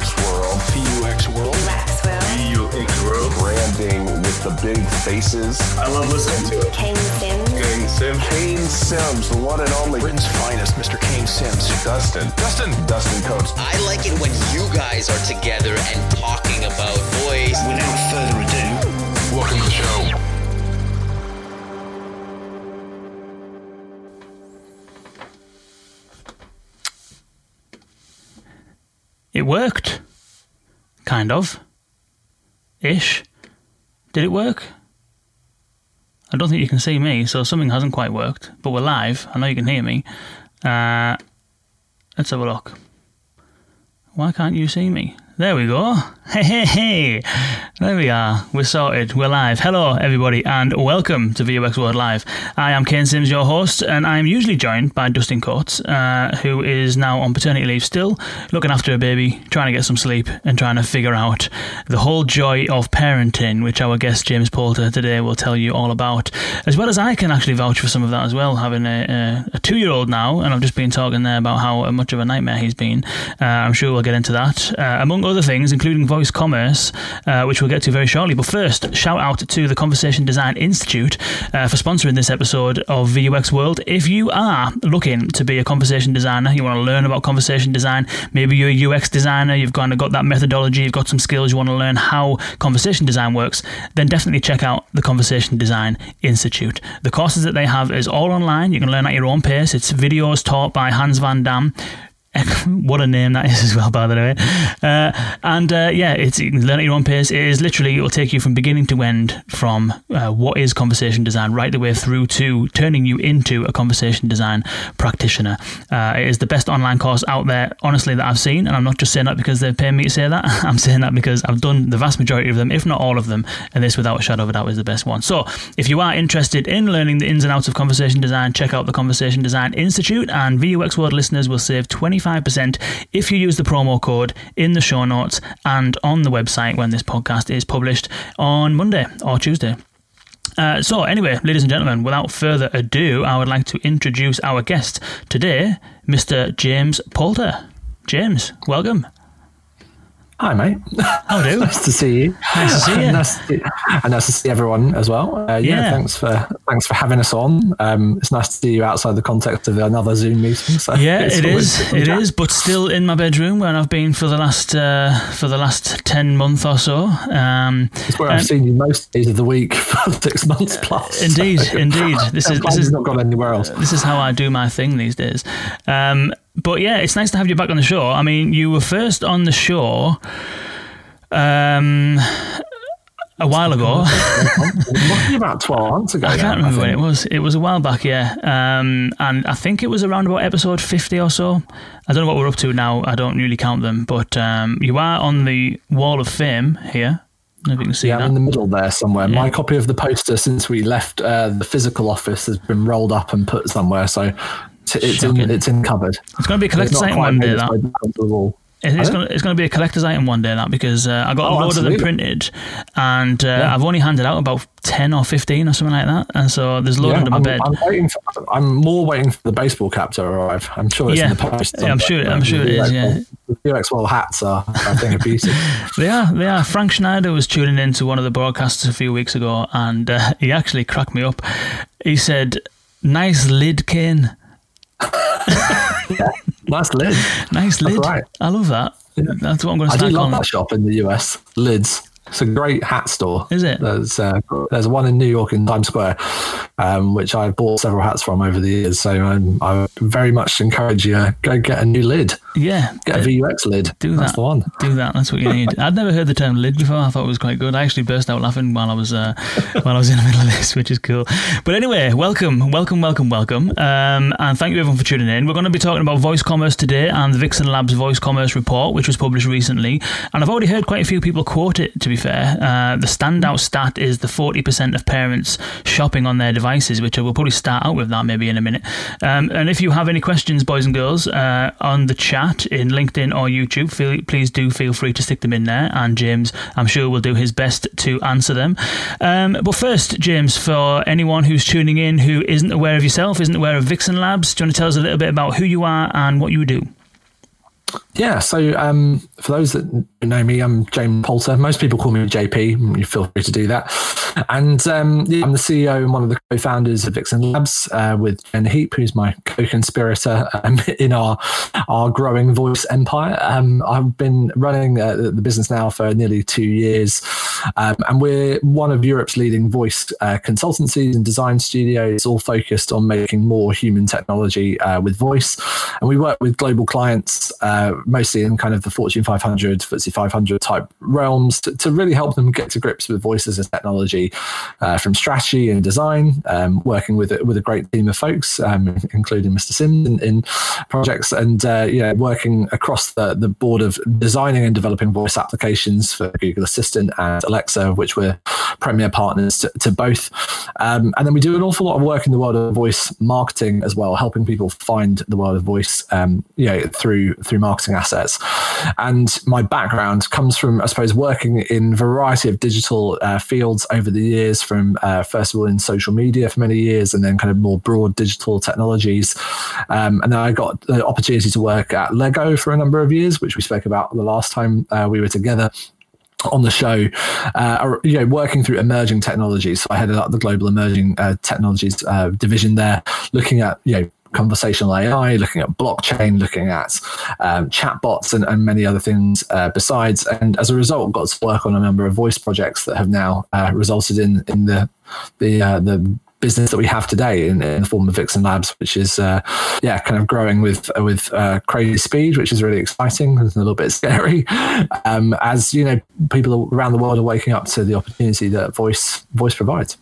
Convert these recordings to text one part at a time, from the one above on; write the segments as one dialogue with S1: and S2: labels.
S1: VUX World.
S2: VUX World.
S3: VUX World.
S1: Branding with the big faces.
S3: I love listening to it.
S4: Kane Sims.
S3: Kane Sims.
S1: Kane Sims, the one and only.
S2: Britain's finest, Mr. Kane Sims.
S1: Dustin.
S2: Dustin.
S1: Dustin Coates.
S5: I like it when you guys are together and talking about voice.
S6: Without further ado,
S2: Welcome to the show.
S7: It worked. Kind of. Ish. Did it work? I don't think you can see me, so something hasn't quite worked. But we're live. I know you can hear me. Uh, let's have a look. Why can't you see me? There we go. Hey, hey, hey. There we are. We're sorted. We're live. Hello, everybody, and welcome to VUX World Live. I am Kane Sims, your host, and I am usually joined by Dustin Coates, uh, who is now on paternity leave still, looking after a baby, trying to get some sleep, and trying to figure out the whole joy of parenting, which our guest James Poulter today will tell you all about. As well as I can actually vouch for some of that as well, having a, a, a two year old now, and I've just been talking there about how much of a nightmare he's been. Uh, I'm sure we'll get into that, uh, among other things, including voice commerce, uh, which we'll get to very shortly. But first, shout out to the Conversation Design Institute uh, for sponsoring this episode of VUX World. If you are looking to be a conversation designer, you want to learn about conversation design, maybe you're a UX designer, you've kind of got that methodology, you've got some skills, you want to learn how conversation design works, then definitely check out the Conversation Design Institute. The courses that they have is all online. You can learn at your own pace. It's videos taught by Hans van Dam. what a name that is as well, by the way. Uh, and uh, yeah, it's learn at your own pace. It is literally it will take you from beginning to end, from uh, what is conversation design, right the way through to turning you into a conversation design practitioner. Uh, it is the best online course out there, honestly, that I've seen. And I'm not just saying that because they're paying me to say that. I'm saying that because I've done the vast majority of them, if not all of them, and this, without a shadow of a doubt, is the best one. So if you are interested in learning the ins and outs of conversation design, check out the Conversation Design Institute, and VUX World listeners will save 20 25% if you use the promo code in the show notes and on the website when this podcast is published on Monday or Tuesday. Uh, so, anyway, ladies and gentlemen, without further ado, I would like to introduce our guest today, Mr. James Poulter. James, welcome.
S8: Hi, mate.
S7: How do?
S8: nice to see you.
S7: Nice to see you.
S8: nice, to see, and nice to see everyone as well. Uh, yeah,
S7: Yeah.
S8: thanks for thanks for having us on. Um, it's nice to see you outside the context of another Zoom meeting. So
S7: Yeah,
S8: it's
S7: it is. It is, but still in my bedroom where I've been for the last uh, for the last ten month or so. Um,
S8: It's where I've seen you most days of the week for six months plus.
S7: Indeed,
S8: So-
S7: indeed. This is this is
S8: not gone anywhere else.
S7: this is how I do my thing these days. Um, but yeah, it's nice to have you back on the show. I mean, you were first on the show um, a while ago.
S8: Must about twelve months ago.
S7: I can't remember when it was. It was a while back, yeah. Um, and I think it was around about episode 50 or so. I don't know what we're up to now. I don't really count them. But um, you are on the wall of fame here. I if you can see
S8: Yeah,
S7: that.
S8: I'm in the middle there somewhere. My copy of the poster since we left uh, the physical office has been rolled up and put somewhere, so t- it's in it's in cupboard.
S7: It's going to be a
S8: It's
S7: collector's item one day, that.
S8: way back onto the wall.
S7: It is going to, it's going to be a collector's item one day, that, because uh, I got a
S8: Oh,
S7: load of them printed and uh,
S8: Yeah.
S7: I've only handed out about 10 or 15 or something like that. And so there's a load under my
S8: I'm,
S7: bed.
S8: I'm waiting. For, I'm more waiting for the baseball cap to arrive. I'm sure it's
S7: Yeah.
S8: in the post.
S7: Yeah, I'm sure- I'm sure it is, yeah.
S8: The VUX World hats are, I think, a beauty.
S7: They are, they are. Frank Schneider was tuning into one of the broadcasts a few weeks ago and uh, he actually cracked me up. He said, Nice lid, Kane.
S8: Nice lid.
S7: Nice lid.
S8: right.
S7: I love that. That's what I'm going to
S8: I do love
S7: calling
S8: that shop in the US. Lids. It's a great hat store.
S7: Is it?
S8: There's uh, there's one in New York in Times Square, um, which I've bought several hats from over the years. So um, I very much encourage you uh, go get a new lid.
S7: Yeah.
S8: Get a VUX lid.
S7: do
S8: That's
S7: that.
S8: the one.
S7: Do that. That's what you need. I'd never heard the term lid before. I thought it was quite good. I actually burst out laughing while I was uh, while I was in the middle of this, which is cool. But anyway, welcome, welcome, welcome, welcome, um, and thank you everyone for tuning in. We're going to be talking about voice commerce today and the Vixen Labs Voice Commerce Report, which was published recently. And I've already heard quite a few people quote it. To be fair, uh, the standout stat is the forty percent of parents shopping on their devices, which I will probably start out with that maybe in a minute. Um, and if you have any questions, boys and girls, uh, on the chat in LinkedIn or YouTube, feel, please do feel free to stick them in there. And James, I'm sure, will do his best to answer them. Um, but first, James, for anyone who's tuning in who isn't aware of yourself, isn't aware of Vixen Labs, do you want to tell us a little bit about who you are and what you do?
S8: Yeah, so um, for those that know me, I'm James Poulter. Most people call me JP. You feel free to do that. And um, yeah, I'm the CEO and one of the co-founders of Vixen Labs uh, with Jen Heap, who's my co-conspirator um, in our our growing voice empire. Um, I've been running uh, the business now for nearly two years, um, and we're one of Europe's leading voice uh, consultancies and design studios, all focused on making more human technology uh, with voice. And we work with global clients. Mostly in kind of the Fortune 500, FTSE 500 type realms to, to really help them get to grips with voices and technology uh, from strategy and design, um, working with with a great team of folks, um, including Mr. Sims in, in projects, and uh, working across the, the board of designing and developing voice applications for Google Assistant and Alexa, which we're premier partners to, to both. Um, and then we do an awful lot of work in the world of voice marketing as well, helping people find the world of voice, um, you know, through through marketing assets. And my background comes from, I suppose, working in a variety of digital uh, fields over the years, from uh, first of all in social media for many years, and then kind of more broad digital technologies. Um, and then I got the opportunity to work at Lego for a number of years, which we spoke about the last time uh, we were together on the show, uh, you know, working through emerging technologies. So I headed up the global emerging uh, technologies uh, division there, looking at you know conversational AI, looking at blockchain, looking at um, chatbots, and, and, many other things uh, besides. And as a result, got to work on a number of voice projects that have now uh, resulted in in the the uh, the business that we have today in, in the form of Vixen Labs, which is uh, yeah, kind of growing with with uh, crazy speed, which is really exciting and a little bit scary. Um, as you know, people around the world are waking up to the opportunity that voice voice provides.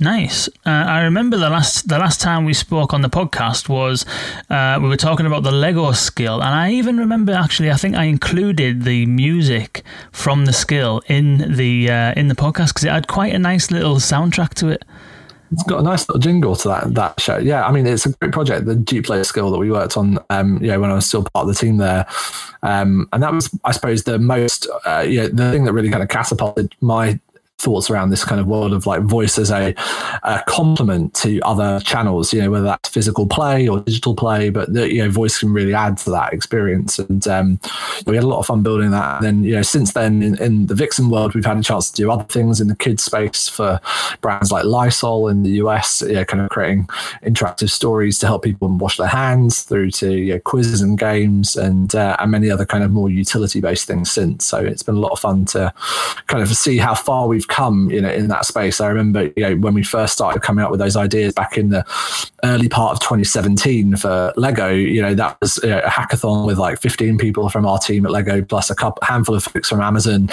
S7: Nice. Uh, I remember the last the last time we spoke on the podcast was uh, we were talking about the Lego skill, and I even remember actually I think I included the music from the skill in the uh, in the podcast because it had quite a nice little soundtrack to it.
S8: It's got a nice little jingle to that that show. Yeah, I mean it's a great project. The Duplo skill that we worked on, um, when I was still part of the team there, um, and that was, I suppose, the most, uh, the thing that really kind of catapulted my thoughts around this kind of world of like voice as a, a complement to other channels, you know, whether that's physical play or digital play, but the, you know, voice can really add to that experience. And um, we had a lot of fun building that. And then, you know, since then in, in, the Vixen world, we've had a chance to do other things in the kids space for brands like Lysol in the US, you know, kind of creating interactive stories to help people wash their hands through to you know, quizzes and games and, uh, and many other kind of more utility based things since. So it's been a lot of fun to kind of see how far we've come, you know, in that space. I remember, you know, when we first started coming up with those ideas back in the early part of 2017 for Lego, you know, that was you know, a hackathon with like 15 people from our team at Lego plus a couple handful of folks from Amazon,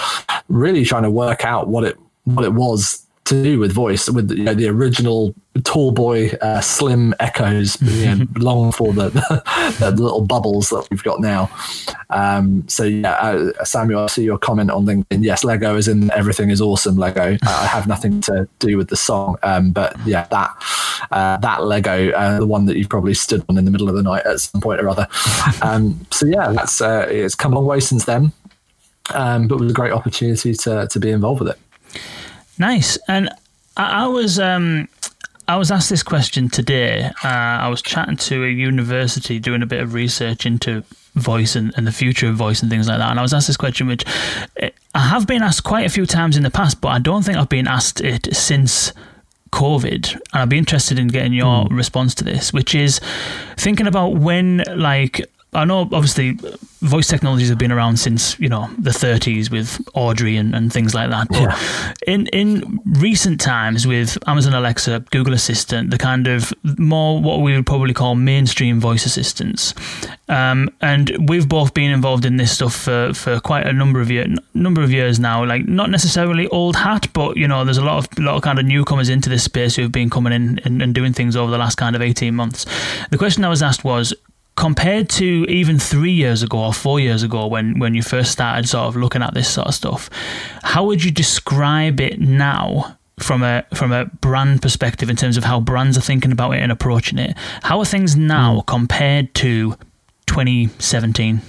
S8: really trying to work out what it what it was to do with voice, with you know, the original tall boy, uh, slim echoes, you know, long for the, the, little bubbles that we've got now. Um, so yeah, uh, Samuel, I see your comment on LinkedIn. Yes, Lego is in everything is awesome. Lego. I have nothing to do with the song, um, but yeah, that uh, that Lego, uh, the one that you've probably stood on in the middle of the night at some point or other. Um, so yeah, that's uh, it's come a long way since then, um, but it was a great opportunity to to be involved with it.
S7: Nice. And I, I was um, I was asked this question today. Uh, I was chatting to a university doing a bit of research into voice and, and, the future of voice and things like that. And I was asked this question, which eh, I have been asked quite a few times in the past, but I don't think I've been asked it since COVID. And I'd be interested in getting your mm. response to this, which is thinking about when, like, I know obviously voice technologies have been around since you know the 30s with Audrey and, and things like that. But yeah. in in recent times with Amazon Alexa, Google Assistant, the kind of more what we would probably call mainstream voice assistants, um, and we've both been involved in this stuff for, for quite a number of years number of years now. Like not necessarily old hat, but you know there's a lot of lot of kind of newcomers into this space who've been coming in and, and doing things over the last kind of 18 months. The question I was asked was compared to even three years ago or four years ago when, when you first started sort of looking at this sort of stuff, how would you describe it now from a from a brand perspective in terms of how brands are thinking about it and approaching it? How are things now hmm. compared to 2017?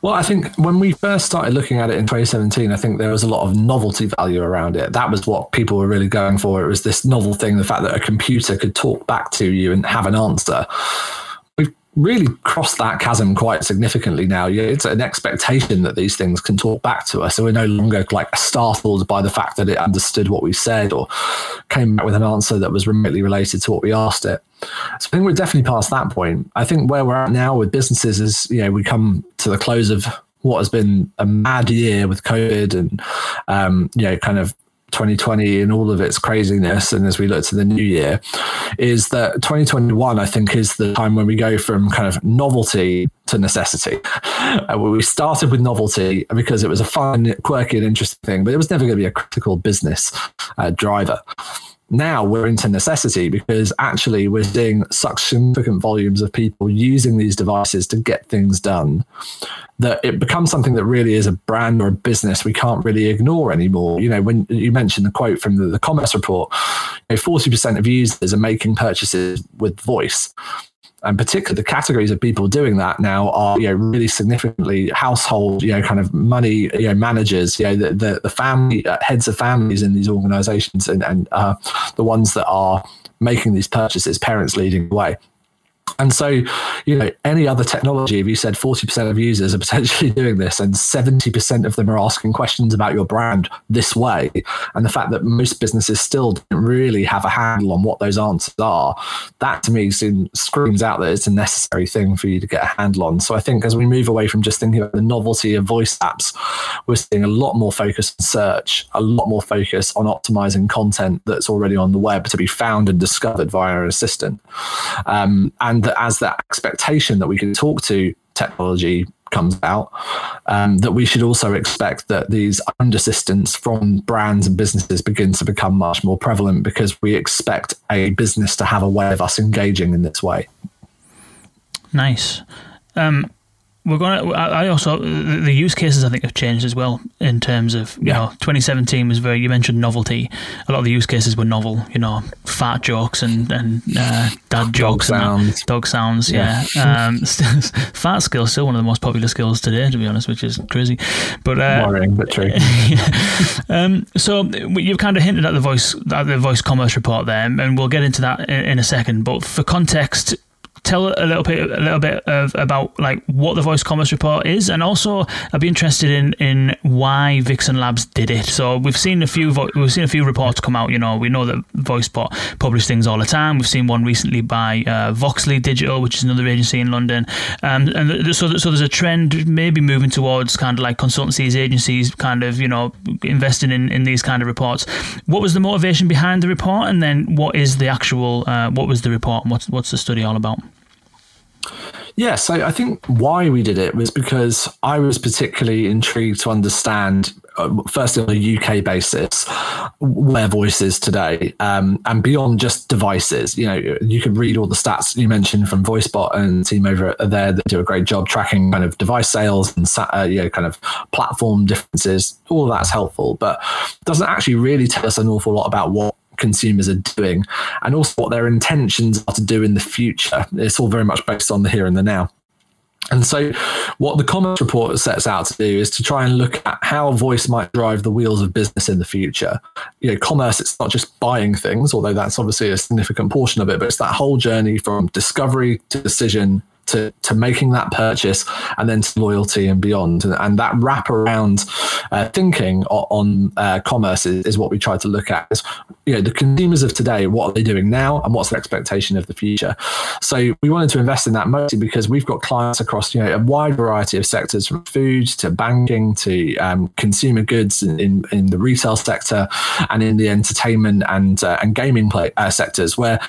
S8: Well, I think when we first started looking at it in 2017, I think there was a lot of novelty value around it. That was what people were really going for. It was this novel thing, the fact that a computer could talk back to you and have an answer really crossed that chasm quite significantly now. It's an expectation that these things can talk back to us, so we're no longer like startled by the fact that it understood what we said or came back with an answer that was remotely related to what we asked it. So I think we're definitely past that point. I think where we're at now with businesses is, you know, we come to the close of what has been a mad year with COVID and, um, you know, kind of 2020 and all of its craziness and as we look to the new year is that 2021 i think is the time when we go from kind of novelty to necessity. Uh, we started with novelty because it was a fun quirky and interesting thing but it was never going to be a critical business uh, driver now we're into necessity because actually we're seeing such significant volumes of people using these devices to get things done that it becomes something that really is a brand or a business we can't really ignore anymore. You know, when you mentioned the quote from the, the commerce report, you know, 40% of users are making purchases with voice and particularly the categories of people doing that now are you know really significantly household you know kind of money you know managers you know the the, the family uh, heads of families in these organizations and and uh, the ones that are making these purchases parents leading the way and so, you know, any other technology, if you said 40% of users are potentially doing this and 70% of them are asking questions about your brand this way, and the fact that most businesses still don't really have a handle on what those answers are, that to me screams out that it's a necessary thing for you to get a handle on. So I think as we move away from just thinking about the novelty of voice apps, we're seeing a lot more focus on search, a lot more focus on optimizing content that's already on the web to be found and discovered via an assistant. Um, and that as that expectation that we can talk to technology comes out, um, that we should also expect that these assistants from brands and businesses begin to become much more prevalent because we expect a business to have a way of us engaging in this way.
S7: Nice. Um, we're going to. I also the use cases I think have changed as well in terms of you yeah. know 2017 was very. You mentioned novelty. A lot of the use cases were novel. You know, fat jokes and and uh, dad jokes
S8: dog
S7: and
S8: sounds.
S7: dog sounds. Yeah, yeah. um, fat skills still one of the most popular skills today, to be honest, which is crazy. But uh,
S8: worrying, but true.
S7: um, so you've kind of hinted at the voice at the voice commerce report there, and we'll get into that in, in a second. But for context tell a little bit a little bit of about like what the voice commerce report is and also I'd be interested in in why Vixen Labs did it. So we've seen a few vo- we've seen a few reports come out you know we know that VoiceBot publish things all the time. We've seen one recently by uh, Voxly Digital which is another agency in London. Um, and so so there's a trend maybe moving towards kind of like consultancies agencies kind of you know investing in in these kind of reports. What was the motivation behind the report and then what is the actual uh, what was the report and what's what's the study all about
S8: yeah, so I think why we did it was because I was particularly intrigued to understand, uh, firstly on a UK basis, where voice is today, um, and beyond just devices. You know, you can read all the stats you mentioned from VoiceBot and team over there that do a great job tracking kind of device sales and uh, you know kind of platform differences. All of that's helpful, but doesn't actually really tell us an awful lot about what consumers are doing and also what their intentions are to do in the future. It's all very much based on the here and the now. And so, what the commerce report sets out to do is to try and look at how voice might drive the wheels of business in the future. You know, commerce, it's not just buying things, although that's obviously a significant portion of it, but it's that whole journey from discovery to decision to, to making that purchase and then to loyalty and beyond. And, and that wraparound uh, thinking on, on uh, commerce is, is, what we try to look at. Is, you know, the consumers of today, what are they doing now and what's their expectation of the future? So we wanted to invest in that mostly because we've got clients across you know, a wide variety of sectors from food to banking to um, consumer goods in, in, in, the retail sector and in the entertainment and, uh, and gaming play, uh, sectors where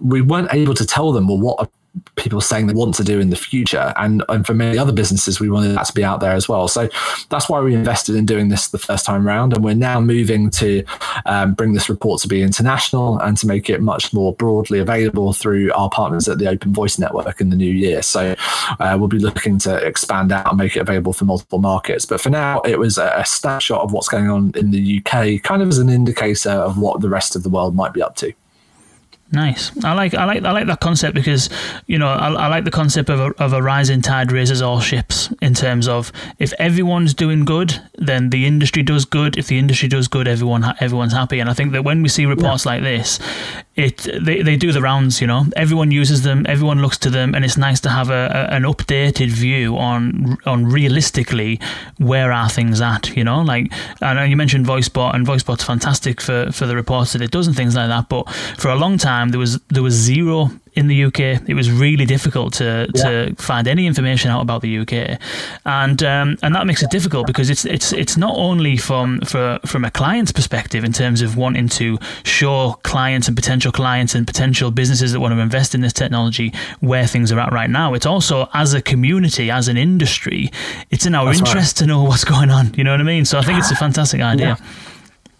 S8: we weren't able to tell them, well, what people saying they want to do in the future. And, and for many other businesses, we wanted that to be out there as well. So that's why we invested in doing this the first time round. And we're now moving to um, bring this report to be international and to make it much more broadly available through our partners at the Open Voice Network in the new year. So uh, we'll be looking to expand out and make it available for multiple markets. But for now, it was a, a snapshot of what's going on in the UK, kind of as an indicator of what the rest of the world might be up to.
S7: Nice. I like I like I like that concept because you know I, I like the concept of a, of a rising tide raises all ships in terms of if everyone's doing good then the industry does good if the industry does good everyone everyone's happy and I think that when we see reports yeah. like this it they, they do the rounds. You know, everyone uses them, everyone looks to them, and it's nice to have a, a an updated view on on realistically where are things at. You know, like I know you mentioned VoiceBot, and VoiceBot's fantastic for for the reports that it does and things like that. But for a long time, there was there was zero in the UK. It was really difficult to, yeah. to find any information out about the UK, and um, and that makes it difficult because it's it's it's not only from for from a client's perspective in terms of wanting to show clients and potential clients and potential businesses that want to invest in this technology where things are at right now. It's also as a community, as an industry, it's in our That's interest right. to know what's going on. You know what I mean? So I think it's a fantastic idea.
S8: Yeah.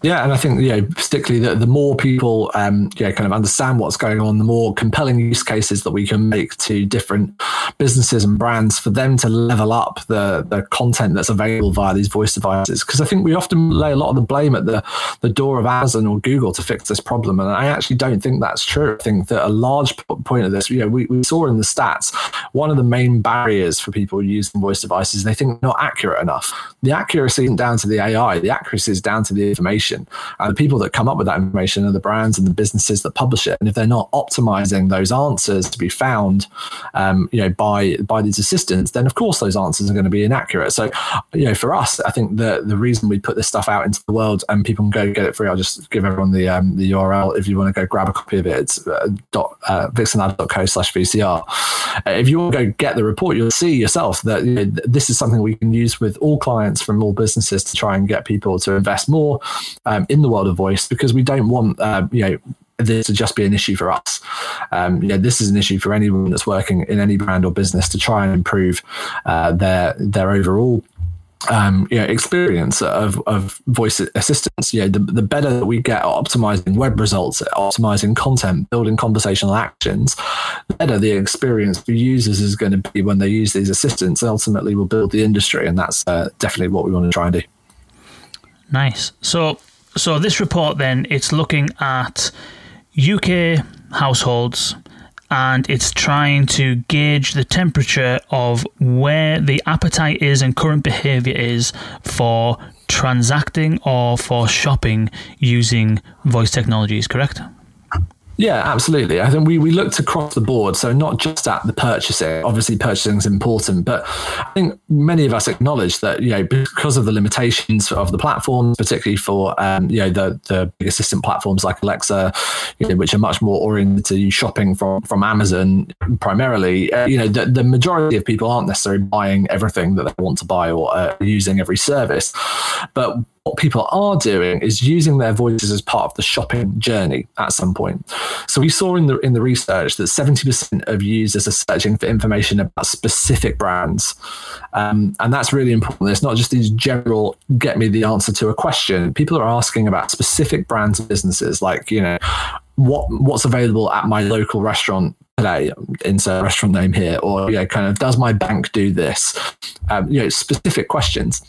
S8: Yeah, and I think you know, particularly the, the more people um, you know, kind of understand what's going on, the more compelling use cases that we can make to different businesses and brands for them to level up the the content that's available via these voice devices. Because I think we often lay a lot of the blame at the the door of Amazon or Google to fix this problem, and I actually don't think that's true. I think that a large point of this, you know, we, we saw in the stats one of the main barriers for people using voice devices they think not accurate enough. The accuracy isn't down to the AI; the accuracy is down to the information information. And the people that come up with that information are the brands and the businesses that publish it. And if they're not optimizing those answers to be found, um, you know, by by these assistants, then of course those answers are going to be inaccurate. So, you know, for us, I think the the reason we put this stuff out into the world and people can go get it free. I'll just give everyone the um, the URL if you want to go grab a copy of it. It's uh, dot uh, slash VCR. If you want to go get the report, you'll see yourself that you know, this is something we can use with all clients from all businesses to try and get people to invest more um, in the world of voice because we don't want uh, you know this to just be an issue for us. Um, you know, this is an issue for anyone that's working in any brand or business to try and improve uh, their their overall um, you know, experience of, of voice assistance. You know, the, the better that we get at optimizing web results, optimizing content, building conversational actions, the better the experience for users is going to be when they use these assistants. Ultimately, will build the industry, and that's uh, definitely what we want to try and do.
S7: Nice. So, so this report then it's looking at UK households and it's trying to gauge the temperature of where the appetite is and current behavior is for transacting or for shopping using voice technologies, correct?
S8: Yeah, absolutely. I think we, we looked across the board. So not just at the purchasing, obviously purchasing is important, but I think many of us acknowledge that, you know, because of the limitations of the platforms, particularly for, um, you know, the, the assistant platforms like Alexa, you know, which are much more oriented to shopping from, from Amazon primarily, uh, you know, the, the majority of people aren't necessarily buying everything that they want to buy or uh, using every service. But what people are doing is using their voices as part of the shopping journey at some point. So we saw in the in the research that 70% of users are searching for information about specific brands. Um, and that's really important. It's not just these general get me the answer to a question. People are asking about specific brands and businesses like, you know, what what's available at my local restaurant today insert restaurant name here or you know kind of does my bank do this um, you know specific questions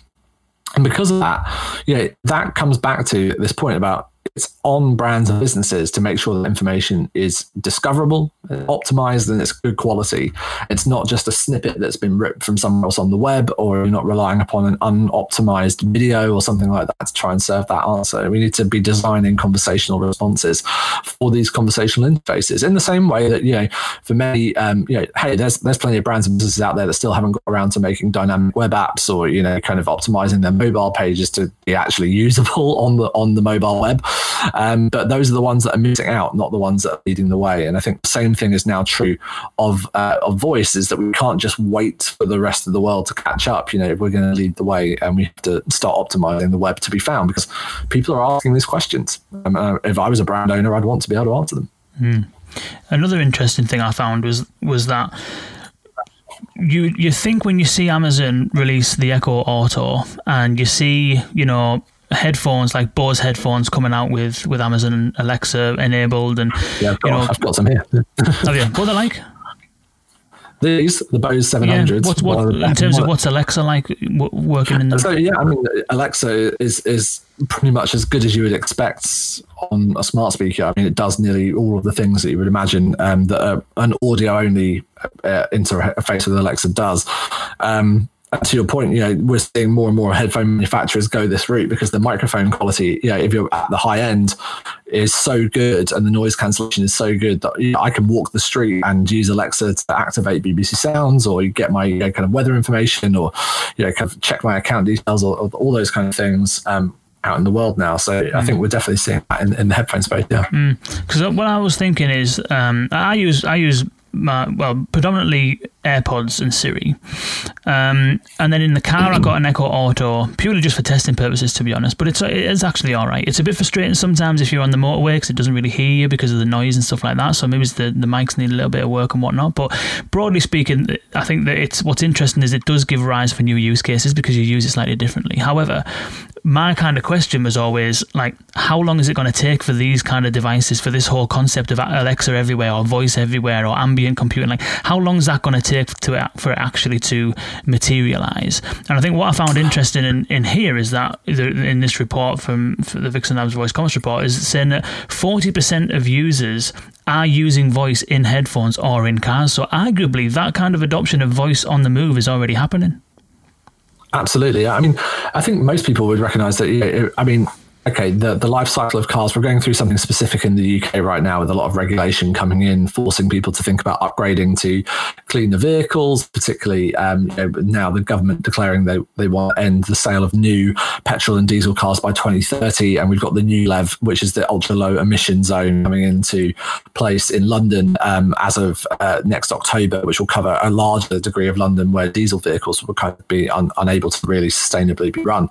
S8: and because of that, you know, that comes back to this point about it's on brands and businesses to make sure that information is discoverable, optimized, and it's good quality. It's not just a snippet that's been ripped from somewhere else on the web, or you're not relying upon an unoptimized video or something like that to try and serve that answer. We need to be designing conversational responses for these conversational interfaces in the same way that, you know, for many, um, you know, hey, there's there's plenty of brands and businesses out there that still haven't got around to making dynamic web apps or, you know, kind of optimizing their mobile pages to be actually usable on the on the mobile web. Um, but those are the ones that are missing out, not the ones that are leading the way. And I think the same thing is now true of uh, of voice is that we can't just wait for the rest of the world to catch up. You know, we're going to lead the way, and we have to start optimizing the web to be found because people are asking these questions. Um, uh, if I was a brand owner, I'd want to be able to answer them.
S7: Mm. Another interesting thing I found was was that you you think when you see Amazon release the Echo Auto and you see you know headphones like Bose headphones coming out with with Amazon Alexa enabled, and
S8: yeah, I've got, you know, I've got some here.
S7: have you? What are they like?
S8: These the Bose 700s. Yeah,
S7: what, in terms of what's Alexa like working in them?
S8: So yeah, I mean Alexa is is pretty much as good as you would expect on a smart speaker. I mean, it does nearly all of the things that you would imagine um, that a, an audio only uh, interface with Alexa does. Um, to your point, you know, we're seeing more and more headphone manufacturers go this route because the microphone quality, you know, if you're at the high end, is so good and the noise cancellation is so good that you know, I can walk the street and use Alexa to activate BBC Sounds or get my you know, kind of weather information or you know kind of check my account details or, or all those kind of things um, out in the world now. So I think we're definitely seeing that in, in the headphone space. Yeah.
S7: Because what I was thinking is, um, I use I use my, well predominantly AirPods and Siri, um, and then in the car I got an Echo Auto purely just for testing purposes, to be honest. But it's it's actually all right. It's a bit frustrating sometimes if you're on the motorway because it doesn't really hear you because of the noise and stuff like that. So maybe the the mics need a little bit of work and whatnot. But broadly speaking, I think that it's what's interesting is it does give rise for new use cases because you use it slightly differently. However, my kind of question was always like, how long is it going to take for these kind of devices, for this whole concept of Alexa everywhere or voice everywhere or ambient computing? Like, how long is that going to take to for it actually to materialize? And I think what I found interesting in, in here is that in this report from the Vixen Labs Voice Commerce report is saying that 40% of users are using voice in headphones or in cars. So arguably, that kind of adoption of voice on the move is already happening.
S8: Absolutely. I mean, I think most people would recognize that. I mean, okay, the, the life cycle of cars, we're going through something specific in the UK right now with a lot of regulation coming in, forcing people to think about upgrading to cleaner vehicles, particularly um, you know, now the government declaring they, they want to end the sale of new petrol and diesel cars by 2030. And we've got the new ULEZ, which is the ultra low emission zone coming into place in London um, as of uh, next October, which will cover a larger degree of London where diesel vehicles will kind of be un- unable to really sustainably be run.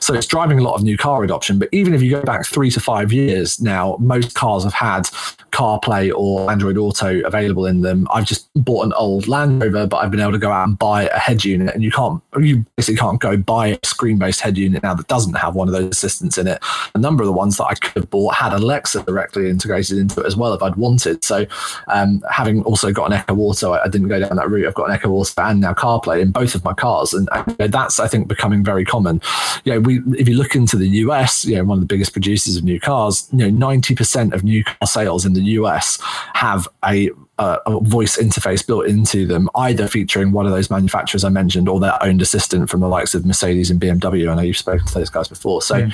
S8: So it's driving a lot of new car adoption. But even if you go back three to five years now, most cars have had CarPlay or Android Auto available in them. I've just bought an old Land Rover, but I've been able to go out and buy a head unit, and you can't, you basically can't go buy a screen-based head unit now that doesn't have one of those assistants in it. A number of the ones that I could have bought had Alexa directly integrated into it as well if I'd wanted. So, um, having also got an Echo Auto, I didn't go down that route. I've got an Echo Auto and now CarPlay in both of my cars, and that's I think becoming very common. You know, we if you look into the US, you know, one of the biggest producers of new cars, you know, ninety percent of new car sales in the US have a, a, a, voice interface built into them, either featuring one of those manufacturers I mentioned or their owned assistant from the likes of Mercedes and BMW. I know you've spoken to those guys before. So, yeah.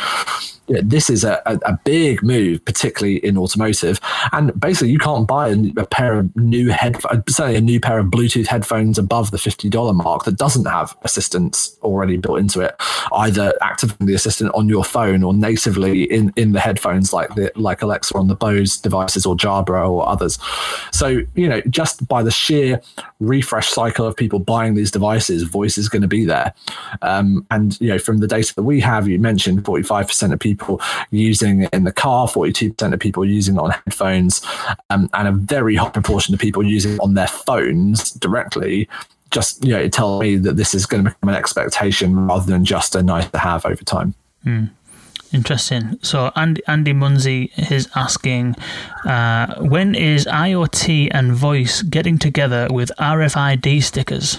S8: Yeah, this is a, a, a, big move, particularly in automotive. And basically, you can't buy a, a pair of new head, certainly a new pair of Bluetooth headphones above the $50 mark that doesn't have assistance already built into it, either activating the assistant on your phone or natively in, in the headphones like the, like Alexa on the Bose devices or Jabra or others. So, you know, just by the sheer refresh cycle of people buying these devices, voice is going to be there. Um, and, you know, from the data that we have, you mentioned 45% of people using it in the car, 42% of people using it on headphones, um, and a very high proportion of people using it on their phones directly just you know it tells me that this is going to become an expectation rather than just a nice to have over time.
S7: Mm. Interesting. So Andy, Andy Munsey is asking, uh, when is IoT and voice getting together with RFID stickers?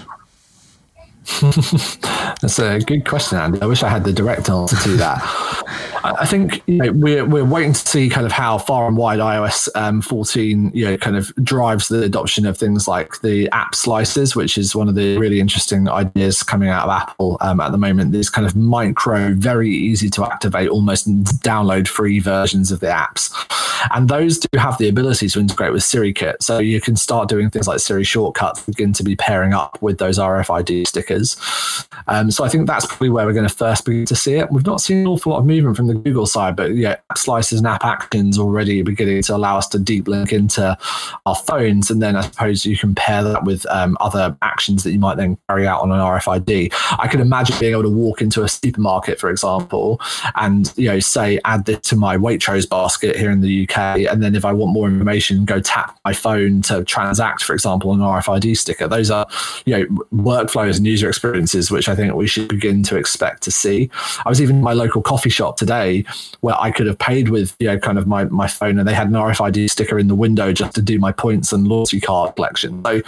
S8: That's a good question, Andy. I wish I had the direct answer to that. I think you know, we're we're waiting to see kind of how far and wide iOS um, 14 you know kind of drives the adoption of things like the app slices, which is one of the really interesting ideas coming out of Apple um, at the moment. These kind of micro, very easy to activate, almost download free versions of the apps, and those do have the ability to integrate with SiriKit. So you can start doing things like Siri shortcuts, begin to be pairing up with those RFID stickers. Um, so I think that's probably where we're going to first begin to see it. We've not seen an awful lot of movement from the Google side, but yeah, app slices and app actions already beginning to allow us to deep link into our phones. And then I suppose you can pair that with um, other actions that you might then carry out on an RFID. I can imagine being able to walk into a supermarket, for example, and you know, say add this to my Waitrose basket here in the UK, and then if I want more information, go tap my phone to transact, for example, on an RFID sticker. Those are you know workflows and user experiences which I think we should begin to expect to see. I was even in my local coffee shop today where I could have paid with you know kind of my my phone and they had an RFID sticker in the window just to do my points and loyalty card collection. So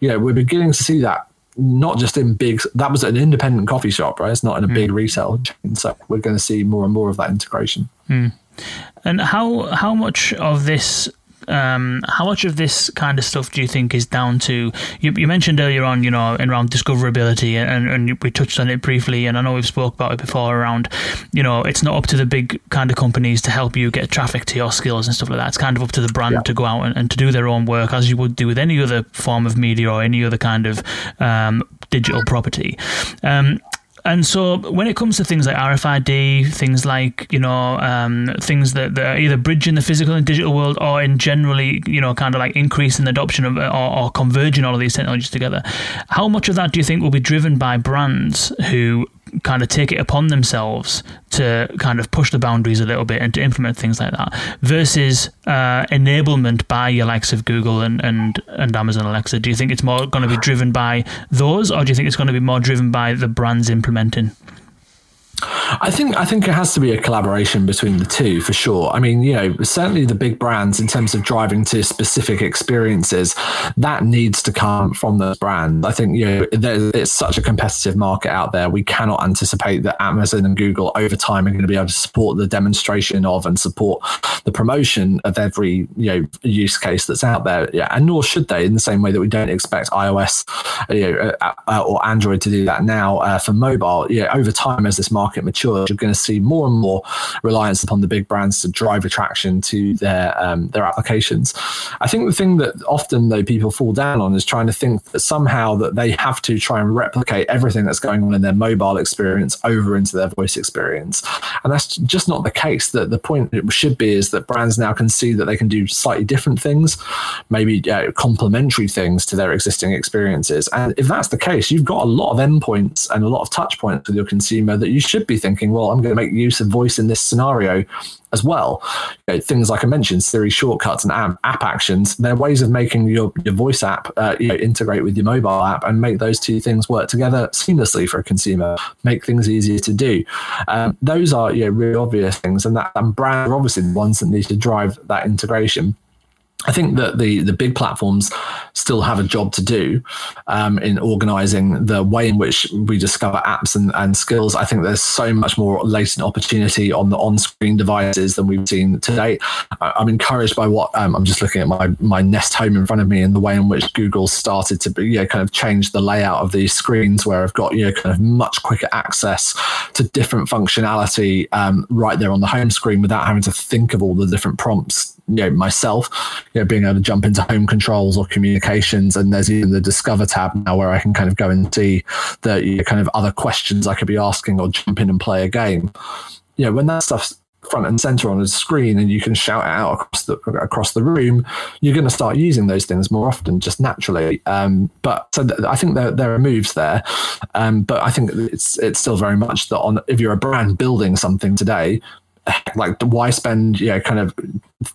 S8: you know we're beginning to see that not just in big that was an independent coffee shop right it's not in a mm. big retail chain so we're going to see more and more of that integration
S7: mm. and how how much of this um, how much of this kind of stuff do you think is down to? You, you mentioned earlier on, you know, around discoverability, and, and we touched on it briefly, and I know we've spoke about it before. Around, you know, it's not up to the big kind of companies to help you get traffic to your skills and stuff like that. It's kind of up to the brand
S8: Yeah.
S7: to go out and, and to do their own work, as you would do with any other form of media or any other kind of um, digital property. Um, and so when it comes to things like RFID, things like you know um, things that, that are either bridging the physical and digital world, or in generally you know kind of like increasing the adoption of or, or converging all of these technologies together, how much of that do you think will be driven by brands who kind of take it upon themselves to kind of push the boundaries a little bit and to implement things like that versus uh, enablement by your likes of Google and, and, and Amazon Alexa? Do you think it's more going to be driven by those, or do you think it's going to be more driven by the brands implementing?
S8: I think I think it has to be a collaboration between the two for sure. I mean, you know, certainly the big brands in terms of driving to specific experiences, that needs to come from those brands. I think you know it's such a competitive market out there. We cannot anticipate that Amazon and Google over time are going to be able to support the demonstration of and support the promotion of every you know use case that's out there. Yeah, and nor should they in the same way that we don't expect iOS you know, uh, uh, or Android to do that now uh, for mobile. Yeah, over time as this market matures, you're going to see more and more reliance upon the big brands to drive attraction to their um, their applications. I think the thing that often though people fall down on is trying to think that somehow that they have to try and replicate everything that's going on in their mobile experience over into their voice experience, and that's just not the case. That the point it should be is that brands now can see that they can do slightly different things, maybe uh, complementary things to their existing experiences. And if that's the case, you've got a lot of endpoints and a lot of touch points with your consumer that you should be thinking, well, I'm going to make use of voice in this scenario as well. You know, things like I mentioned, Siri shortcuts and app, app actions, they're ways of making your, your voice app uh, you know, integrate with your mobile app and make those two things work together seamlessly for a consumer, make things easier to do. Um, those are you know, really obvious things, and that and brands are obviously the ones that need to drive that integration. I think that the the big platforms still have a job to do um, in organizing the way in which we discover apps and, and skills. I think there's so much more latent opportunity on the on-screen devices than we've seen to date. I, I'm encouraged by what um, I'm just looking at my my Nest Home in front of me and the way in which Google started to be, you know, kind of change the layout of these screens where I've got you know kind of much quicker access to different functionality um, right there on the home screen without having to think of all the different prompts you know myself you know being able to jump into home controls or communications. And there's even the discover tab now where i can kind of go and see the you know, kind of other questions i could be asking or jump in and play a game. You know when that stuff's front and center on a screen and you can shout out across the across the room you're going to start using those things more often just naturally. Um, but so th- i think there, there are moves there. Um, but i think it's it's still very much that on if you're a brand building something today like why spend you know kind of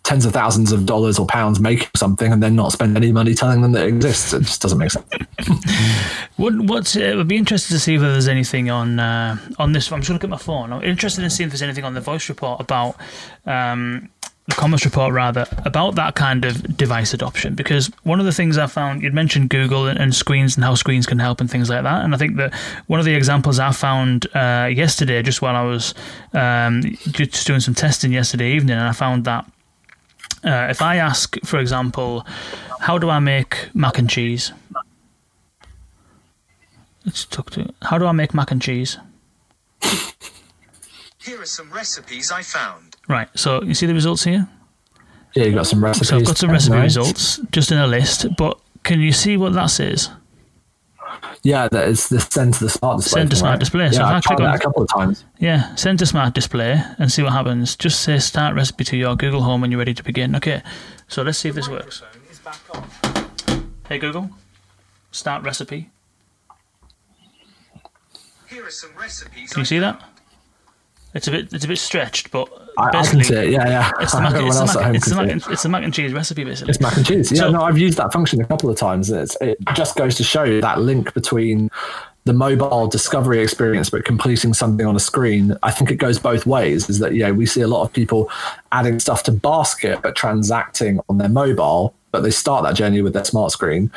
S8: tens of thousands of dollars or pounds making something and then not spend any money telling them that it exists it just doesn't make sense
S7: What what's uh, I'd be interested to see if there's anything on uh, on this. I'm just looking at my phone. I'm interested in seeing if there's anything on the voice report about um, the commerce report rather about that kind of device adoption. Because one of the things I found you'd mentioned Google and, and screens and how screens can help and things like that. And I think that one of the examples I found uh, yesterday, just while I was um, just doing some testing yesterday evening, and I found that. Uh, if I ask, for example, how do I make mac and cheese? Let's talk to. How do I make mac and cheese?
S4: Here are some recipes I found.
S7: Right. So you see the results here.
S8: yeah you've got some recipes
S7: So I've got some recipe
S8: right?
S7: results just in a list. But can you see what that says?
S8: yeah that is the send to the smart display
S7: Send to smart
S8: right?
S7: display. So
S8: yeah,
S7: I've
S8: I've
S7: actually
S8: tried that
S7: got-
S8: a couple of times
S7: Yeah. Send to smart display and see what happens. Just say start recipe to your Google Home when you're ready to begin. Okay. So let's see if this works. Hey Google, start recipe.
S4: Here are some recipes
S7: Can you see that? It's a bit it's a bit stretched, but
S8: I, I
S7: basically
S8: can see it yeah yeah
S7: it's the mac, it's the mac, it's the mac,
S8: see
S7: it's the mac and cheese recipe basically.
S8: It's mac and cheese. Yeah,
S7: So-
S8: no, I've used that function a couple of times. It's, it just goes to show that link between the mobile discovery experience, but completing something on a screen. I think it goes both ways. Is that yeah, we see a lot of people adding stuff to basket, but transacting on their mobile, but they start that journey with their smart screen.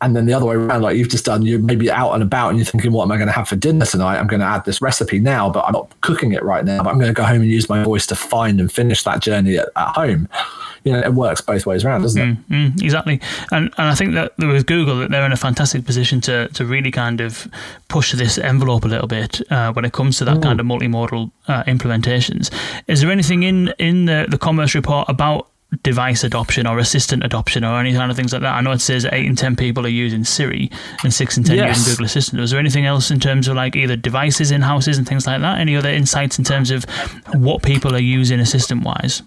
S8: And then the other way around, like you've just done, you're maybe out and about and you're thinking, what am I going to have for dinner tonight? I'm going to add this recipe now, but I'm not cooking it right now. But I'm going to go home and use my voice to find and finish that journey at, at home you know, it works both ways around, doesn't it?
S7: Mm, exactly, and and I think that with Google, that they're in a fantastic position to to really kind of push this envelope a little bit uh, when it comes to that kind of multimodal uh, implementations. Is there anything in in the the commerce report about device adoption or assistant adoption or any kind of things like that? I know it says eight in ten people are using Siri and six in ten
S8: Yes.
S7: using Google Assistant. Was there anything else in terms of like either devices in houses and things like that? Any other insights in terms of what people are using assistant wise?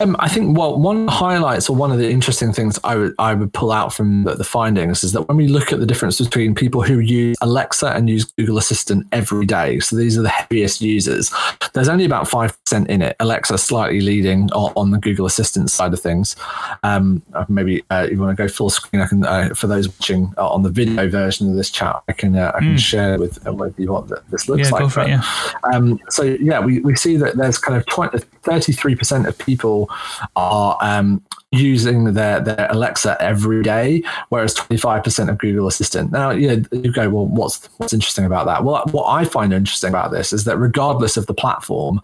S8: Um, I think well, one of the highlights or one of the interesting things I would I would pull out from the, the findings is that when we look at the difference between people who use Alexa and use Google Assistant every day, so these are the heaviest users. There's only about five percent in it. Alexa slightly leading on, on the Google Assistant side of things. Um, uh, maybe uh, if you want to go full screen, I can. Uh, for those watching uh, on the video version of this chat, I can uh, I can share with uh, with you what this looks
S7: Yeah,
S8: like.
S7: go for it, yeah.
S8: um, so yeah, we, we see that there's kind of 20, 33% of people are um, using their, their Alexa every day, whereas 25% of Google Assistant. Now, you know, you go, well, what's what's interesting about that? Well, what I find interesting about this is that regardless of the platform,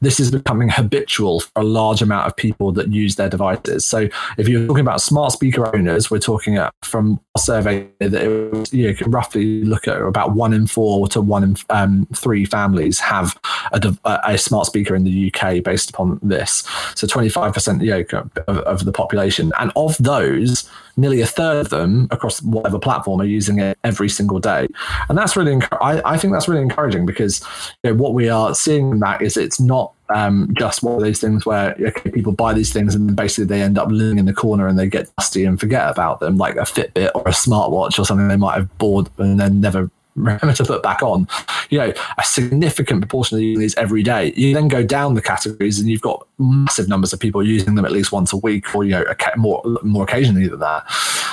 S8: this is becoming habitual for a large amount of people that use their devices. So if you're talking about smart speaker owners, we're talking from a survey that it was, you, know, can roughly look at about one in four to one in um, three families have a, a a smart speaker in the UK based upon this. So 25% you know, of, of the population. And of those, nearly a third of them across whatever platform are using it every single day. And that's really, I, I think that's really encouraging because you know, what we are seeing in that is it's not um, just one of those things where okay, people buy these things and basically they end up living in the corner and they get dusty and forget about them, like a Fitbit or a smartwatch or something they might have bought and then never remember to put back on. You know, a significant proportion of these every day. You then go down the categories and you've got massive numbers of people using them at least once a week or you know more more occasionally than that.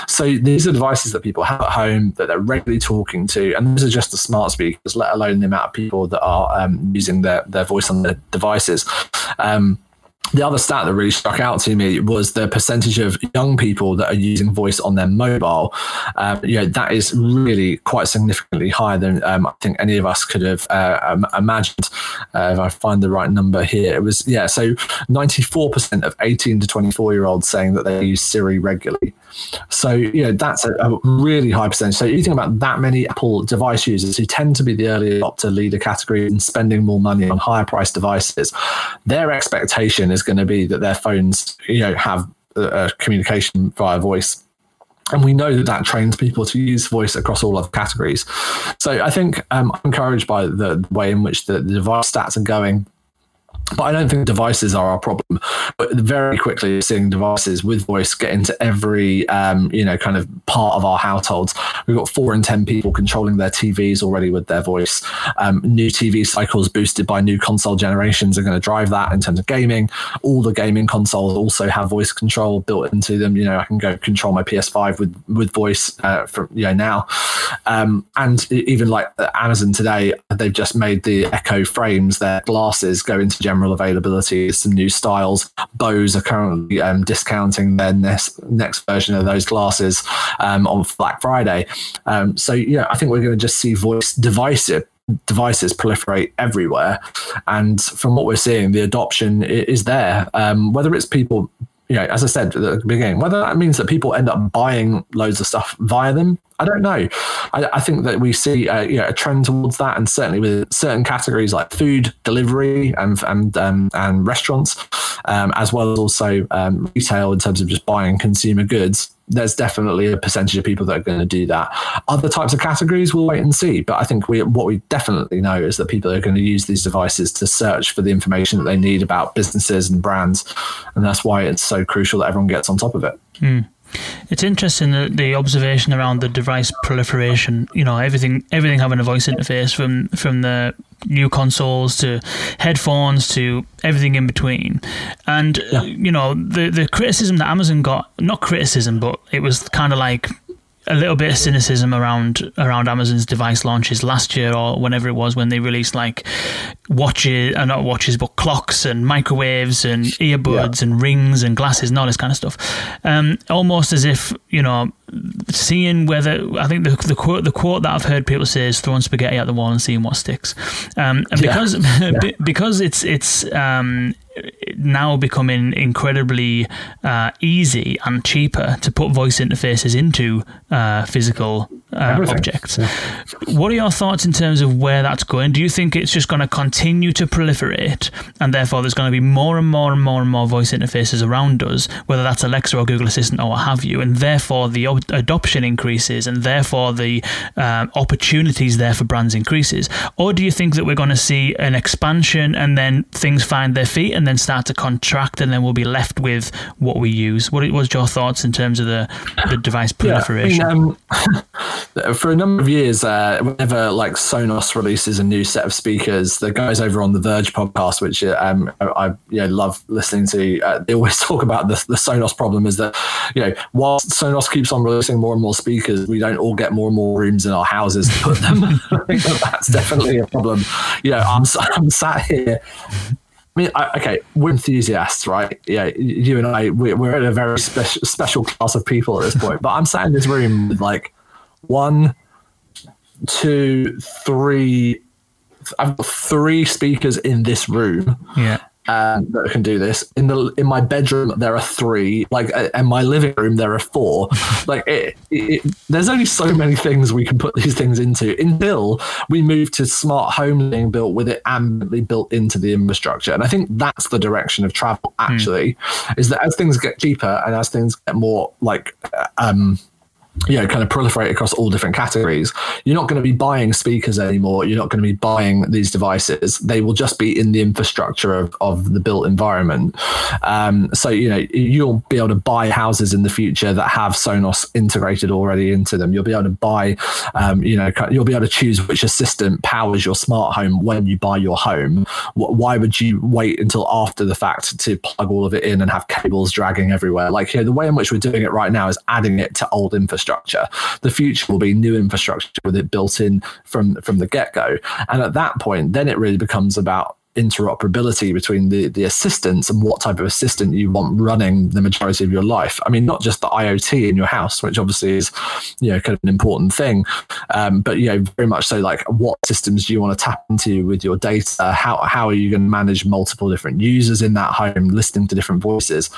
S8: So these are devices that people have at home that they're regularly talking to, and these are just the smart speakers, let alone the amount of people that are um, using their their voice on their devices. Um, the other stat that really struck out to me was the percentage of young people that are using voice on their mobile. Um, you know, that is really quite significantly higher than um, I think any of us could have uh, imagined. Uh, if I find the right number here, it was yeah. So ninety four percent of eighteen to twenty four year olds saying that they use Siri regularly. So you know that's a, a really high percentage. So you think about that many Apple device users who tend to be the early adopter leader category and spending more money on higher priced devices. Their expectation is going to be that their phones, you know, have uh, communication via voice. And we know that that trains people to use voice across all other categories. So I think um, I'm encouraged by the way in which the, the device stats are going. But I don't think devices are our problem. But very quickly, seeing devices with voice get into every, um, you know, kind of part of our households. We've got four in ten people controlling their TVs already with their voice. Um, new TV cycles boosted by new console generations are going to drive that in terms of gaming. All the gaming consoles also have voice control built into them. You know, I can go control my PS5 with with voice uh, from you know now. Um, and even like Amazon today, they've just made the Echo frames, their glasses, go into general availability. Some new styles. Bose are currently um, discounting their next, next version of those glasses um, on Black Friday. Um, so yeah, I think we're going to just see voice devices devices proliferate everywhere and from what we're seeing the adoption is there um, whether it's people you know as i said at the beginning whether that means that people end up buying loads of stuff via them i don't know. I, I think that we see a, you know, a trend towards that and certainly with certain categories like food delivery and and um, and restaurants um, as well as also um, retail in terms of just buying consumer goods there's definitely a percentage of people that are going to do that. Other types of categories, we'll wait and see. But I think we, what we definitely know is that people are going to use these devices to search for the information that they need about businesses and brands, and that's why it's so crucial that everyone gets on top of it. Hmm.
S7: It's interesting the, the observation around the device proliferation. You know, everything everything having a voice interface from from the new consoles to headphones to everything in between. And uh, you know, the the criticism that Amazon got, not criticism, but it was kind of like a little bit of cynicism around around Amazon's device launches last year or whenever it was when they released like watches, and not watches, but clocks and microwaves and earbuds and rings and glasses and all this kind of stuff. Um, almost as if you know, seeing whether I think the the quote the quote that I've heard people say is throwing spaghetti at the wall and seeing what sticks. Um, and
S8: Yeah.
S7: because be- because it's it's um, now becoming incredibly uh, easy and cheaper to put voice interfaces into uh, physical uh, objects. What are your thoughts in terms of where that's going? Do you think it's just going to continue to proliferate, and therefore there's going to be more and more and more and more voice interfaces around us, whether that's Alexa or Google Assistant or what have you, and therefore the adoption increases, and therefore the um, opportunities there for brands increases? Or do you think that we're going to see an expansion and then things find their feet and then start to contract, and then we'll be left with what we use? What was your thoughts in terms of the the device proliferation?
S8: Yeah, I mean, um, for a number of years, uh, whenever like Sonos releases a new set of speakers, the guys over on the Verge podcast, which um, I, I you know, love listening to, uh, they always talk about the, the Sonos problem is that you know whilst Sonos keeps on releasing more and more speakers, we don't all get more and more rooms in our houses to put them. I think that that's definitely a problem. You know, I'm I'm sat here. I mean, I, okay, we're enthusiasts, right? Yeah, you and I, we, we're in a very special special class of people at this point. But I'm sat in this room with like one, two, three. I've got three speakers in this room
S7: yeah.
S8: um, that can do this. In the in my bedroom, there are three. Like uh, in my living room, there are four. like it, it, it- there's only so many things we can put these things into until we move to smart home being built with it ambiently built into the infrastructure. And I think that's the direction of travel. Actually, is that as things get cheaper and as things get more like. uh, Um, you know, kind of proliferate across all different categories. You're not going to be buying speakers anymore. You're not going to be buying these devices. They will just be in the infrastructure of, of the built environment. Um, so, you know, you'll be able to buy houses in the future that have Sonos integrated already into them. You'll be able to buy, um, you know, you'll be able to choose which assistant powers your smart home when you buy your home. Why would you wait until after the fact to plug all of it in and have cables dragging everywhere? Like, you know, the way in which we're doing it right now is adding it to old infrastructure. The future will be new infrastructure with it built in from from the get go. And at that point, then it really becomes about interoperability between the the assistants and what type of assistant you want running the majority of your life. I mean, not just the IoT in your house, which obviously is you know kind of an important thing, um, but you know very much so like what systems do you want to tap into with your data? How how are you going to manage multiple different users in that home, listening to different voices,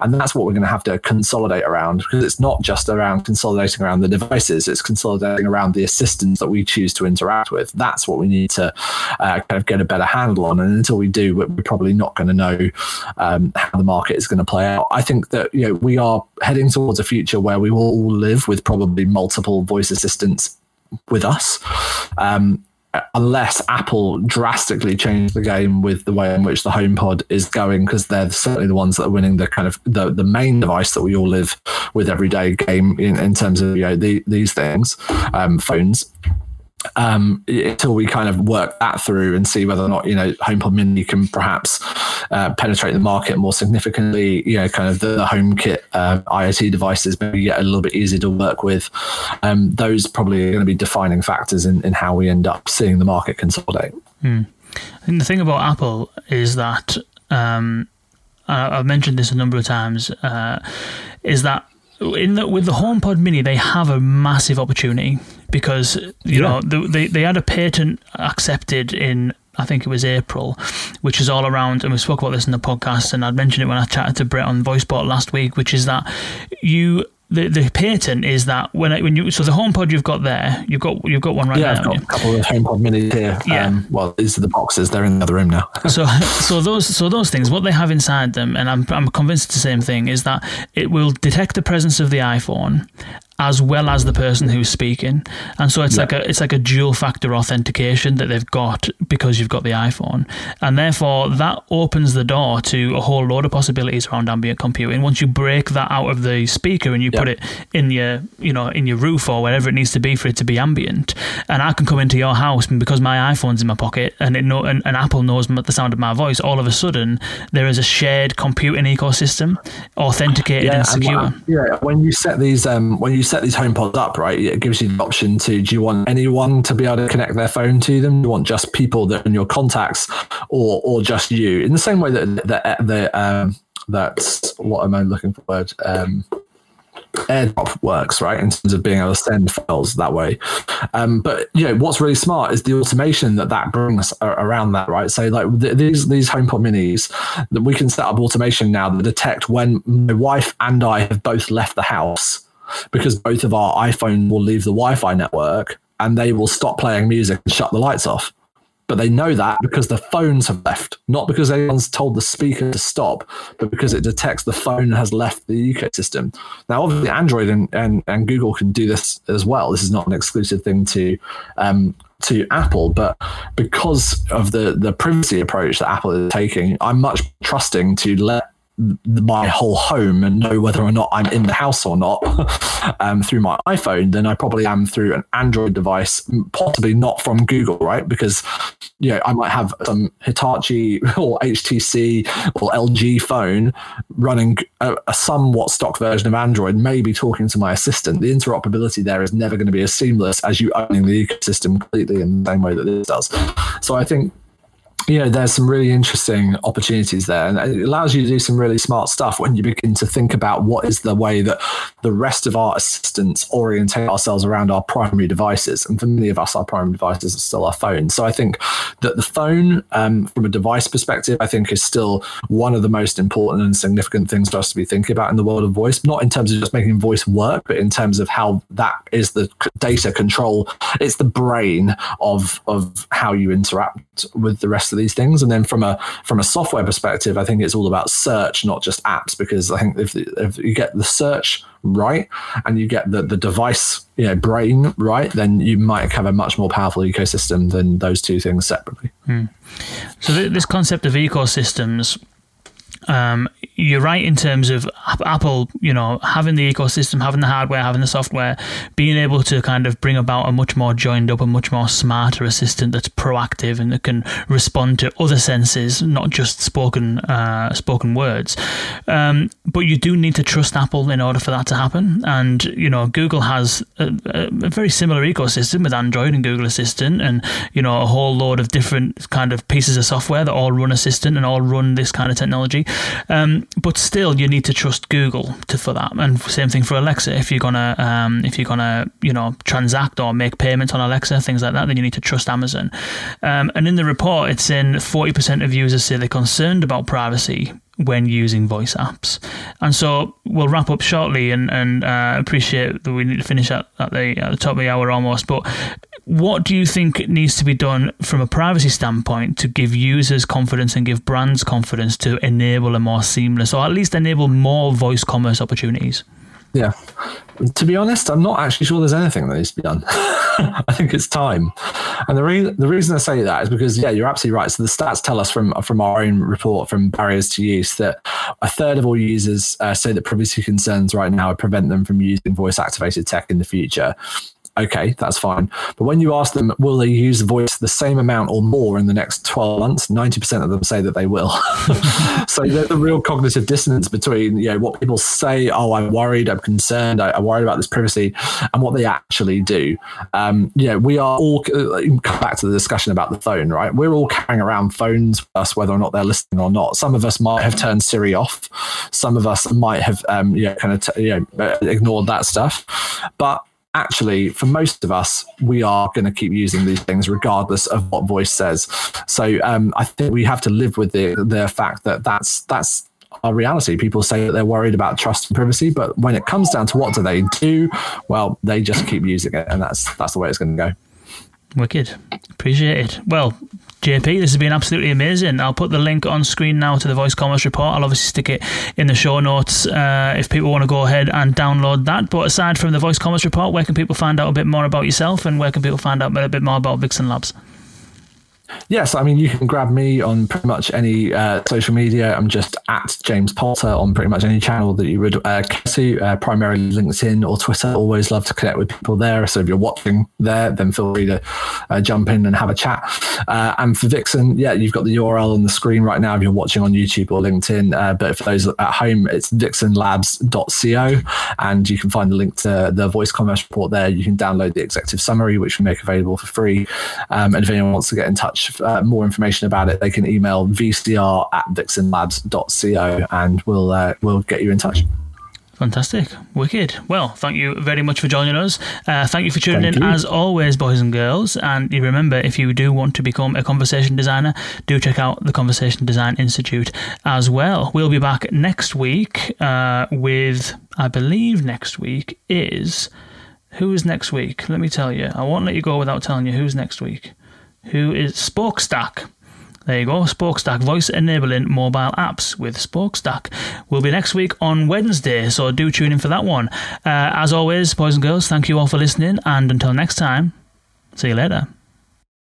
S8: and that's what we're going to have to consolidate around because it's not just around consolidating around the devices; it's consolidating around the assistants that we choose to interact with. That's what we need to uh, kind of get a better handle on. And until we do, we're probably not going to know um, how the market is going to play out. I think that you know we are heading towards a future where we will all live with probably multiple voice assistants with us. Um, unless Apple drastically change the game with the way in which the HomePod is going, because they're certainly the ones that are winning the kind of the, the main device that we all live with every day game in, in terms of you know the, these things, um, phones um, until we kind of work that through and see whether or not you know HomePod Mini can perhaps uh, penetrate the market more significantly. You know, kind of the, the HomeKit uh, IoT devices maybe get a little bit easier to work with. Um, those probably are going to be defining factors in, in how we end up seeing the market consolidate.
S7: And the thing about Apple is that um, I've mentioned this a number of times. Uh, is that in the, with the HomePod Mini, they have a massive opportunity because you know they they had a patent accepted in. I think it was April, which is all around, and we spoke about this in the podcast, and I'd mentioned it when I chatted to Bret on VoiceBot last week, which is that you the, the patent is that when I, when you so the HomePod you've got there, you've got you've got one right
S8: Yeah,
S7: now.
S8: I've got a couple of HomePod Minis here.
S7: Yeah.
S8: Um, well, these are the boxes. They're in the other room now.
S7: so so those so those things what they have inside them and I'm I'm convinced it's the same thing is that it will detect the presence of the iPhone as well as the person who's speaking. And so it's like a it's like a dual factor authentication that they've got because you've got the iPhone. And therefore that opens the door to a whole load of possibilities around ambient computing. Once you break that out of the speaker and you put it in your you know in your roof or wherever it needs to be for it to be ambient and I can come into your house and because my iPhone's in my pocket and it know and, and Apple knows the sound of my voice all of a sudden there is a shared computing ecosystem authenticated and
S8: and
S7: secure.
S8: what- yeah, when you set these um, when you set these HomePods up, right, it gives you the option to do you want anyone to be able to connect their phone to them? Do you want just people that are in your contacts, or or just you? In the same way that that the um, that's what am I looking for? Um, AirDrop works, right, in terms of being able to send files that way. Um, but you know, what's really smart is the automation that that brings around that, right? So like th- these these HomePod Minis, that we can set up automation now that detect when my wife and I have both left the house because both of our iPhone will leave the Wi-Fi network and they will stop playing music and shut the lights off but they know that because the phones have left, not because anyone's told the speaker to stop, but because it detects the phone has left the ecosystem. Now, obviously, Android and, and, and Google can do this as well. This is not an exclusive thing to um, to Apple, but because of the the privacy approach that Apple is taking, I'm much trusting to let my whole home and know whether or not I'm in the house or not um, through my iPhone than I probably am through an Android device, possibly not from Google, right? Because you know I might have some Hitachi or HTC or LG phone running a, a somewhat stock version of Android, maybe talking to my assistant. The interoperability there is never going to be as seamless as you owning the ecosystem completely in the same way that this does. So I think you know, there's some really interesting opportunities there, and it allows you to do some really smart stuff when you begin to think about what is the way that the rest of our assistants orientate ourselves around our primary devices. And for many of us, our primary devices are still our phones. So I think that the phone, um, from a device perspective, I think is still one of the most important and significant things for us to be thinking about in the world of voice. Not in terms of just making voice work, but in terms of how that is the data control. It's the brain of of how you interact with the rest of these things. And then from a from a software perspective, I think it's all about search, not just apps, because I think if if you get the search right and you get the the device you know brain right, then you might have a much more powerful ecosystem than those two things separately. Hmm.
S7: So th- this concept of ecosystems, um, you're right in terms of Apple, you know, having the ecosystem, having the hardware, having the software, being able to kind of bring about a much more joined up, a much more smarter assistant that's proactive and that can respond to other senses, not just spoken uh, spoken words. Um, but you do need to trust Apple in order for that to happen. And you know, Google has a, a very similar ecosystem with Android and Google Assistant, and you know, a whole load of different kind of pieces of software that all run Assistant and all run this kind of technology. Um, but still, you need to trust Google to, for that, and same thing for Alexa. If you're gonna, um, if you're gonna, you know, transact or make payments on Alexa, things like that, then you need to trust Amazon. Um, and in the report, it's in 40% of users say they're concerned about privacy when using voice apps. And so we'll wrap up shortly and, and uh, appreciate that we need to finish at, at, the, at the top of the hour almost. But what do you think needs to be done from a privacy standpoint to give users confidence and give brands confidence to enable a more seamless or at least enable more voice commerce opportunities?
S8: Yeah. To be honest, I'm not actually sure there's anything that needs to be done. I think it's time. And the, re- the reason I say that is because, yeah, you're absolutely right. So the stats tell us from, from our own report from Barriers to Use that a third of all users uh, say that privacy concerns right now prevent them from using voice activated tech in the future okay, that's fine. But when you ask them, will they use voice the same amount or more in the next 12 months, 90% of them say that they will. so there's a real cognitive dissonance between, you know, what people say, oh, I'm worried, I'm concerned, I, am worried about this privacy, and what they actually do. Um, you know, we are all, come back to the discussion about the phone, right? We're all carrying around phones with us, whether or not they're listening or not. Some of us might have turned Siri off. Some of us might have, um, you know, kind of, t- you know, ignored that stuff. But actually, for most of us, we are going to keep using these things regardless of what voice says. So um, I think we have to live with the the fact that that's that's our reality. People say that they're worried about trust and privacy, but when it comes down to what do they do, well, they just keep using it, and that's that's the way it's going to go.
S7: Wicked. Appreciate it. Well, JP, this has been absolutely amazing. I'll put the link on screen now to the Voice Commerce Report. I'll obviously stick it in the show notes uh, if people want to go ahead and download that. But aside from the Voice Commerce Report, where can people find out a bit more about yourself and where can people find out a bit more about Vixen Labs?
S8: Yes, I mean, you can grab me on pretty much any uh, social media. I'm just at James Poulter on pretty much any channel that you would uh, care to, uh, primarily LinkedIn or Twitter. Always love to connect with people there. So if you're watching there, then feel free to uh, jump in and have a chat. Uh, and for Vixen, yeah, you've got the URL on the screen right now if you're watching on YouTube or LinkedIn. Uh, but for those at home, it's vixenlabs.co. And you can find the link to the voice commerce report there. You can download the executive summary, which we make available for free. Um, and if anyone wants to get in touch, uh, more information about it, they can email vcr at vixenlabs.co and we'll uh, we'll get you in touch.
S7: Fantastic. Wicked. Well, thank you very much for joining us. Uh, thank you for tuning
S8: Thank
S7: in
S8: you.
S7: as always, boys and girls. And you remember, if you do want to become a conversation designer, do check out the Conversation Design Institute as well. We'll be back next week uh, with, I believe, next week is. Who is next week? Let me tell you. I won't let you go without telling you who's next week. Who is Spokestack? There you go, Spokestack, voice enabling mobile apps with Spokestack. Will be next week on Wednesday, so do tune in for that one. Uh, as always, boys and girls, thank you all for listening, and until next time, see you later.